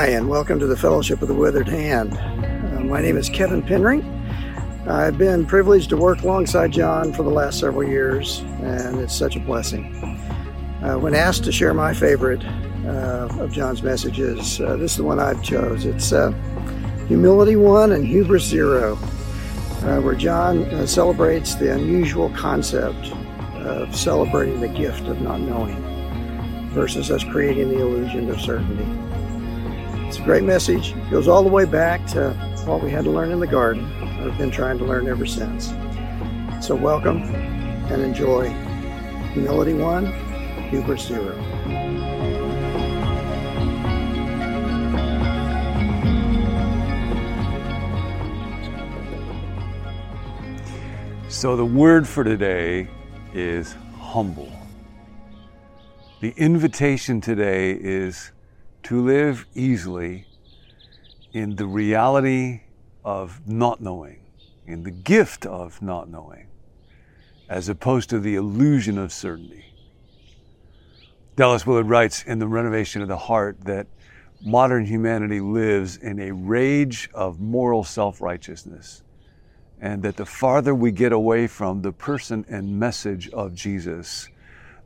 Hi, and welcome to the Fellowship of the Withered Hand. Uh, my name is Kevin Penry. I've been privileged to work alongside John for the last several years, and it's such a blessing. Uh, when asked to share my favorite uh, of John's messages, uh, this is the one I've chose. It's uh, Humility One and Hubris Zero, uh, where John celebrates the unusual concept of celebrating the gift of not knowing versus us creating the illusion of certainty. It's a great message. It goes all the way back to what we had to learn in the garden. I've been trying to learn ever since. So welcome and enjoy Humility One, Hubris Zero. So the word for today is humble. The invitation today is to live easily in the reality of not knowing, in the gift of not knowing, as opposed to the illusion of certainty. Dallas Willard writes in The Renovation of the Heart that modern humanity lives in a rage of moral self righteousness, and that the farther we get away from the person and message of Jesus,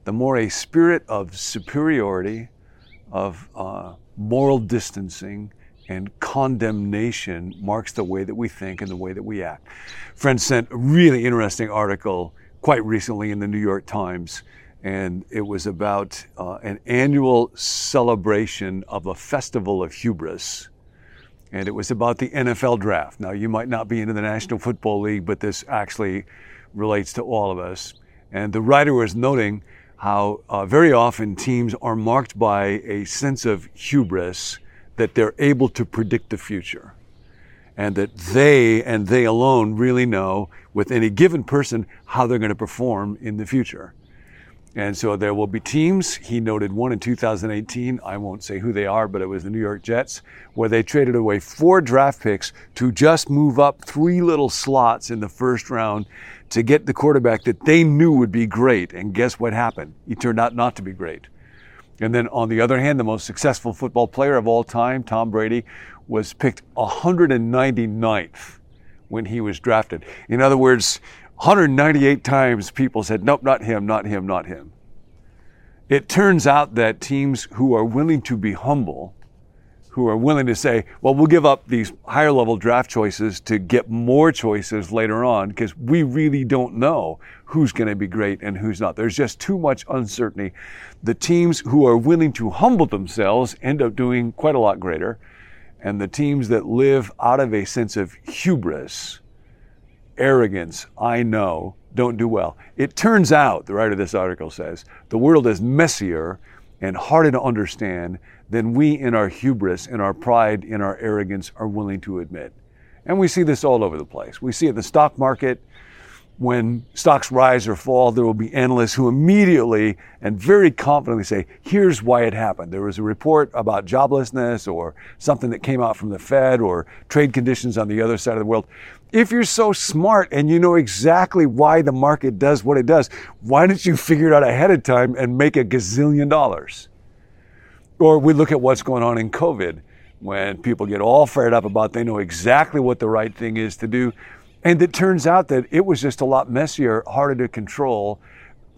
the more a spirit of superiority, of uh, moral distancing, and condemnation marks the way that we think and the way that we act. Friend sent a really interesting article quite recently in the New York Times, and it was about uh, an annual celebration of a festival of hubris. And it was about the NFL draft. Now, you might not be into the National Football League, but this actually relates to all of us. And the writer was noting how uh, very often teams are marked by a sense of hubris that they're able to predict the future and that they and they alone really know with any given person how they're going to perform in the future. And so there will be teams. He noted one in 2018. I won't say who they are, but it was the New York Jets, where they traded away four draft picks to just move up three little slots in the first round to get the quarterback that they knew would be great. And guess what happened? He turned out not to be great. And then on the other hand, the most successful football player of all time, Tom Brady, was picked 199th when he was drafted. In other words, 198 times people said, nope, not him, not him, not him. It turns out that teams who are willing to be humble who are willing to say, well, we'll give up these higher level draft choices to get more choices later on because we really don't know who's going to be great and who's not. There's just too much uncertainty. The teams who are willing to humble themselves end up doing quite a lot greater. And the teams that live out of a sense of hubris, arrogance, I know, don't do well. It turns out, the writer of this article says, the world is messier and harder to understand than we in our hubris, in our pride, in our arrogance are willing to admit. And we see this all over the place. We see it in the stock market. When stocks rise or fall, there will be analysts who immediately and very confidently say, here's why it happened. There was a report about joblessness or something that came out from the Fed or trade conditions on the other side of the world. If you're so smart and you know exactly why the market does what it does, why don't you figure it out ahead of time and make a gazillion dollars? Or we look at what's going on in COVID when people get all fired up about they know exactly what the right thing is to do. And it turns out that it was just a lot messier, harder to control.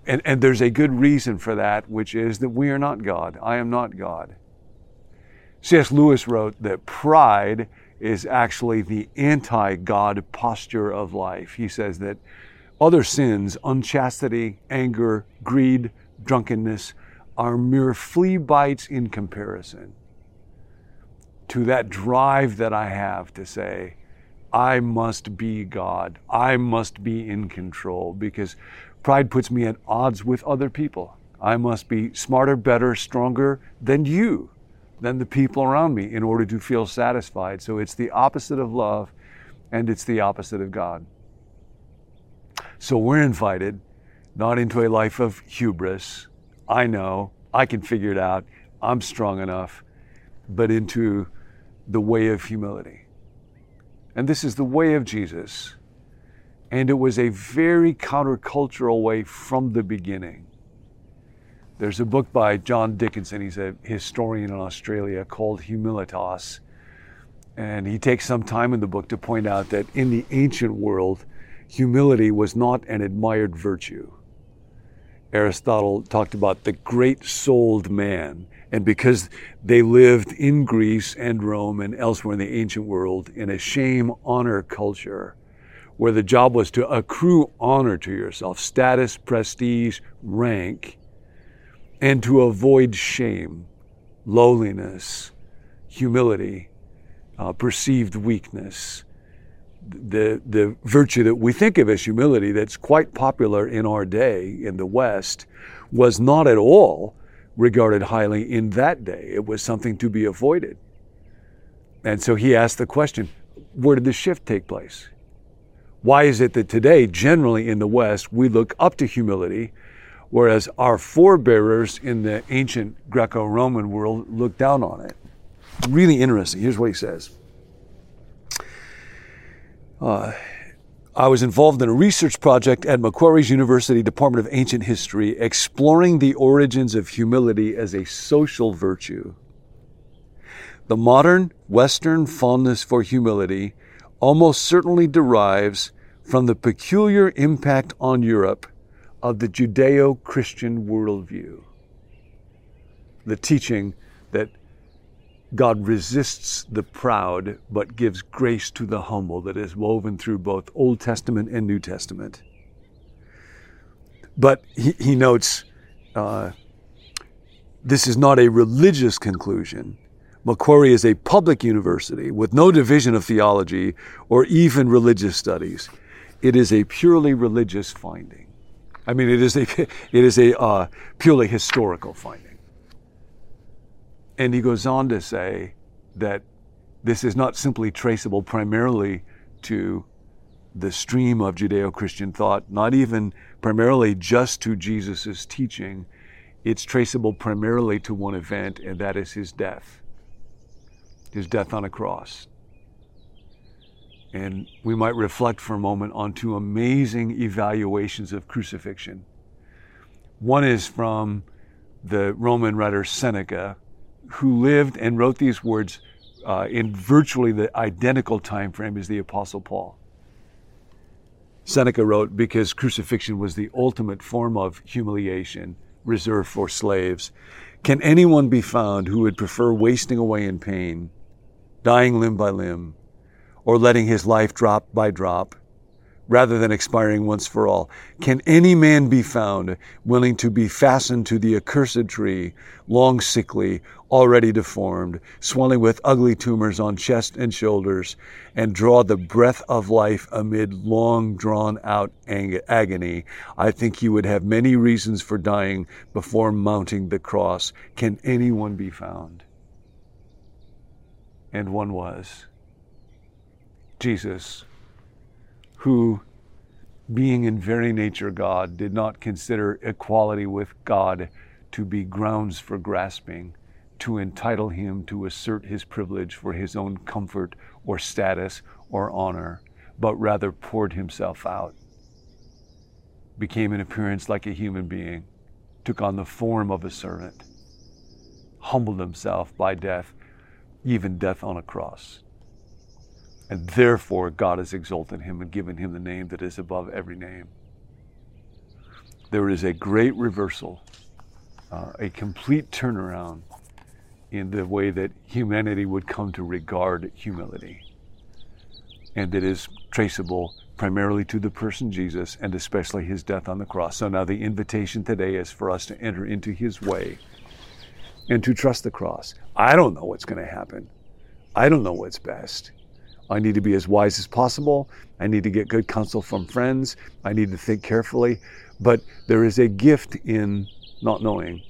And, and there's a good reason for that, which is that we are not God. I am not God. C.S. Lewis wrote that pride is actually the anti God posture of life. He says that other sins, unchastity, anger, greed, drunkenness, are mere flea bites in comparison to that drive that I have to say, I must be God. I must be in control because pride puts me at odds with other people. I must be smarter, better, stronger than you, than the people around me in order to feel satisfied. So it's the opposite of love and it's the opposite of God. So we're invited not into a life of hubris, I know, I can figure it out, I'm strong enough, but into the way of humility. And this is the way of Jesus. And it was a very countercultural way from the beginning. There's a book by John Dickson, he's a historian in Australia, called Humilitas. And he takes some time in the book to point out that in the ancient world, humility was not an admired virtue. Aristotle talked about the great souled man. And because they lived in Greece and Rome and elsewhere in the ancient world in a shame honor culture, where the job was to accrue honor to yourself, status, prestige, rank, and to avoid shame, lowliness, humility, uh, perceived weakness. The, the virtue that we think of as humility, that's quite popular in our day in the West, was not at all regarded highly in that day. It was something to be avoided. And so he asked the question where did the shift take place? Why is it that today, generally in the West, we look up to humility, whereas our forebearers in the ancient Greco Roman world looked down on it? Really interesting. Here's what he says. Uh, I was involved in a research project at Macquarie's University Department of Ancient History exploring the origins of humility as a social virtue. The modern Western fondness for humility almost certainly derives from the peculiar impact on Europe of the Judeo Christian worldview. The teaching that God resists the proud but gives grace to the humble that is woven through both Old Testament and New Testament. But he, he notes uh, this is not a religious conclusion. Macquarie is a public university with no division of theology or even religious studies. It is a purely religious finding. I mean, it is a, it is a uh, purely historical finding. And he goes on to say that this is not simply traceable primarily to the stream of Judeo Christian thought, not even primarily just to Jesus' teaching. It's traceable primarily to one event, and that is his death, his death on a cross. And we might reflect for a moment on two amazing evaluations of crucifixion. One is from the Roman writer Seneca, who lived and wrote these words uh, in virtually the identical time frame as the Apostle Paul. Seneca wrote, because crucifixion was the ultimate form of humiliation reserved for slaves, can anyone be found who would prefer wasting away in pain, dying limb by limb, or letting his life drop by drop, rather than expiring once for all. Can any man be found willing to be fastened to the accursed tree, long sickly, already deformed, swelling with ugly tumors on chest and shoulders, and draw the breath of life amid long drawn out agony? I think he would have many reasons for dying before mounting the cross. Can anyone be found? And one was Jesus who, being in very nature God, did not consider equality with God to be grounds for grasping, to entitle him to assert his privilege for his own comfort or status or honor, but rather poured himself out, became in appearance like a human being, took on the form of a servant, humbled himself by death, even death on a cross. And therefore, God has exalted him and given him the name that is above every name. There is a great reversal, uh, a complete turnaround in the way that humanity would come to regard humility. And it is traceable primarily to the person Jesus and especially his death on the cross. So now the invitation today is for us to enter into his way and to trust the cross. I don't know what's going to happen. I don't know what's best. I need to be as wise as possible. I need to get good counsel from friends. I need to think carefully. But there is a gift in not knowing.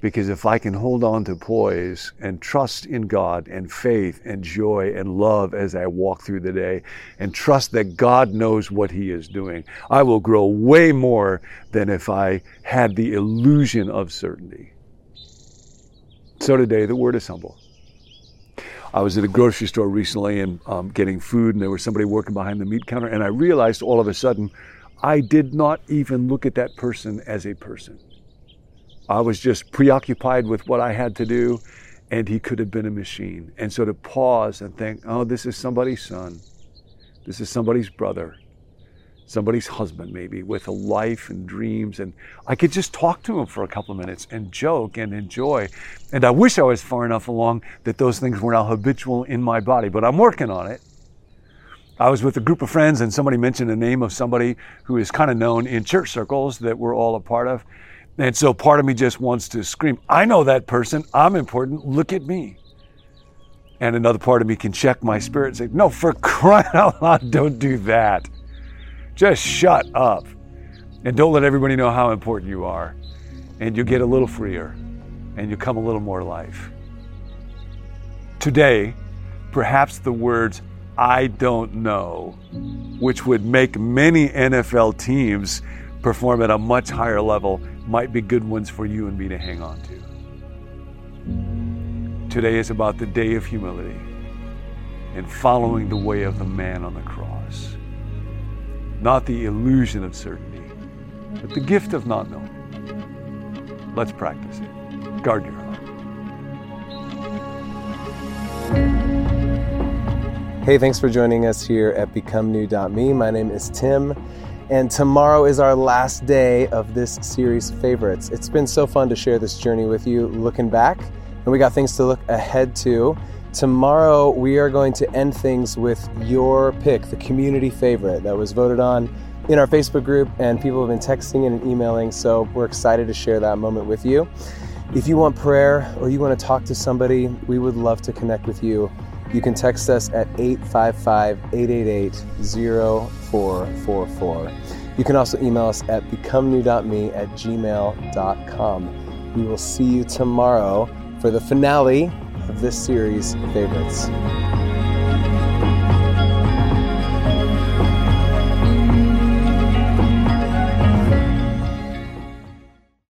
Because if I can hold on to poise and trust in God and faith and joy and love as I walk through the day and trust that God knows what He is doing, I will grow way more than if I had the illusion of certainty. So today, the word is humble. I was at a grocery store recently and um, getting food, and there was somebody working behind the meat counter, and I realized all of a sudden I did not even look at that person as a person. I was just preoccupied with what I had to do, and he could have been a machine. And so to pause and think, oh, this is somebody's son, this is somebody's brother, somebody's husband, maybe, with a life and dreams. And I could just talk to him for a couple of minutes and joke and enjoy. And I wish I was far enough along that those things were now habitual in my body, but I'm working on it. I was with a group of friends and somebody mentioned the name of somebody who is kind of known in church circles that we're all a part of. And so part of me just wants to scream, I know that person. I'm important. Look at me. And another part of me can check my spirit and say, No, for crying out loud, don't do that. Just shut up. And don't let everybody know how important you are. And you'll get a little freer and you'll come a little more life. Today, perhaps the words, I don't know, which would make many NFL teams perform at a much higher level, might be good ones for you and me to hang on to. Today is about the day of humility and following the way of the man on the cross. Not the illusion of certainty, but the gift of not knowing. Let's practice it. Guard your heart. Hey, thanks for joining us here at BecomeNew.me. My name is Tim, and tomorrow is our last day of this series, Favorites. It's been so fun to share this journey with you looking back, and we got things to look ahead to. Tomorrow, we are going to end things with your pick, the community favorite that was voted on in our Facebook group, and people have been texting and emailing, so we're excited to share that moment with you. If you want prayer or you want to talk to somebody, we would love to connect with you. You can text us at 855 888 0444. You can also email us at becomenew.me at gmail.com. We will see you tomorrow for the finale of this series, Favorites.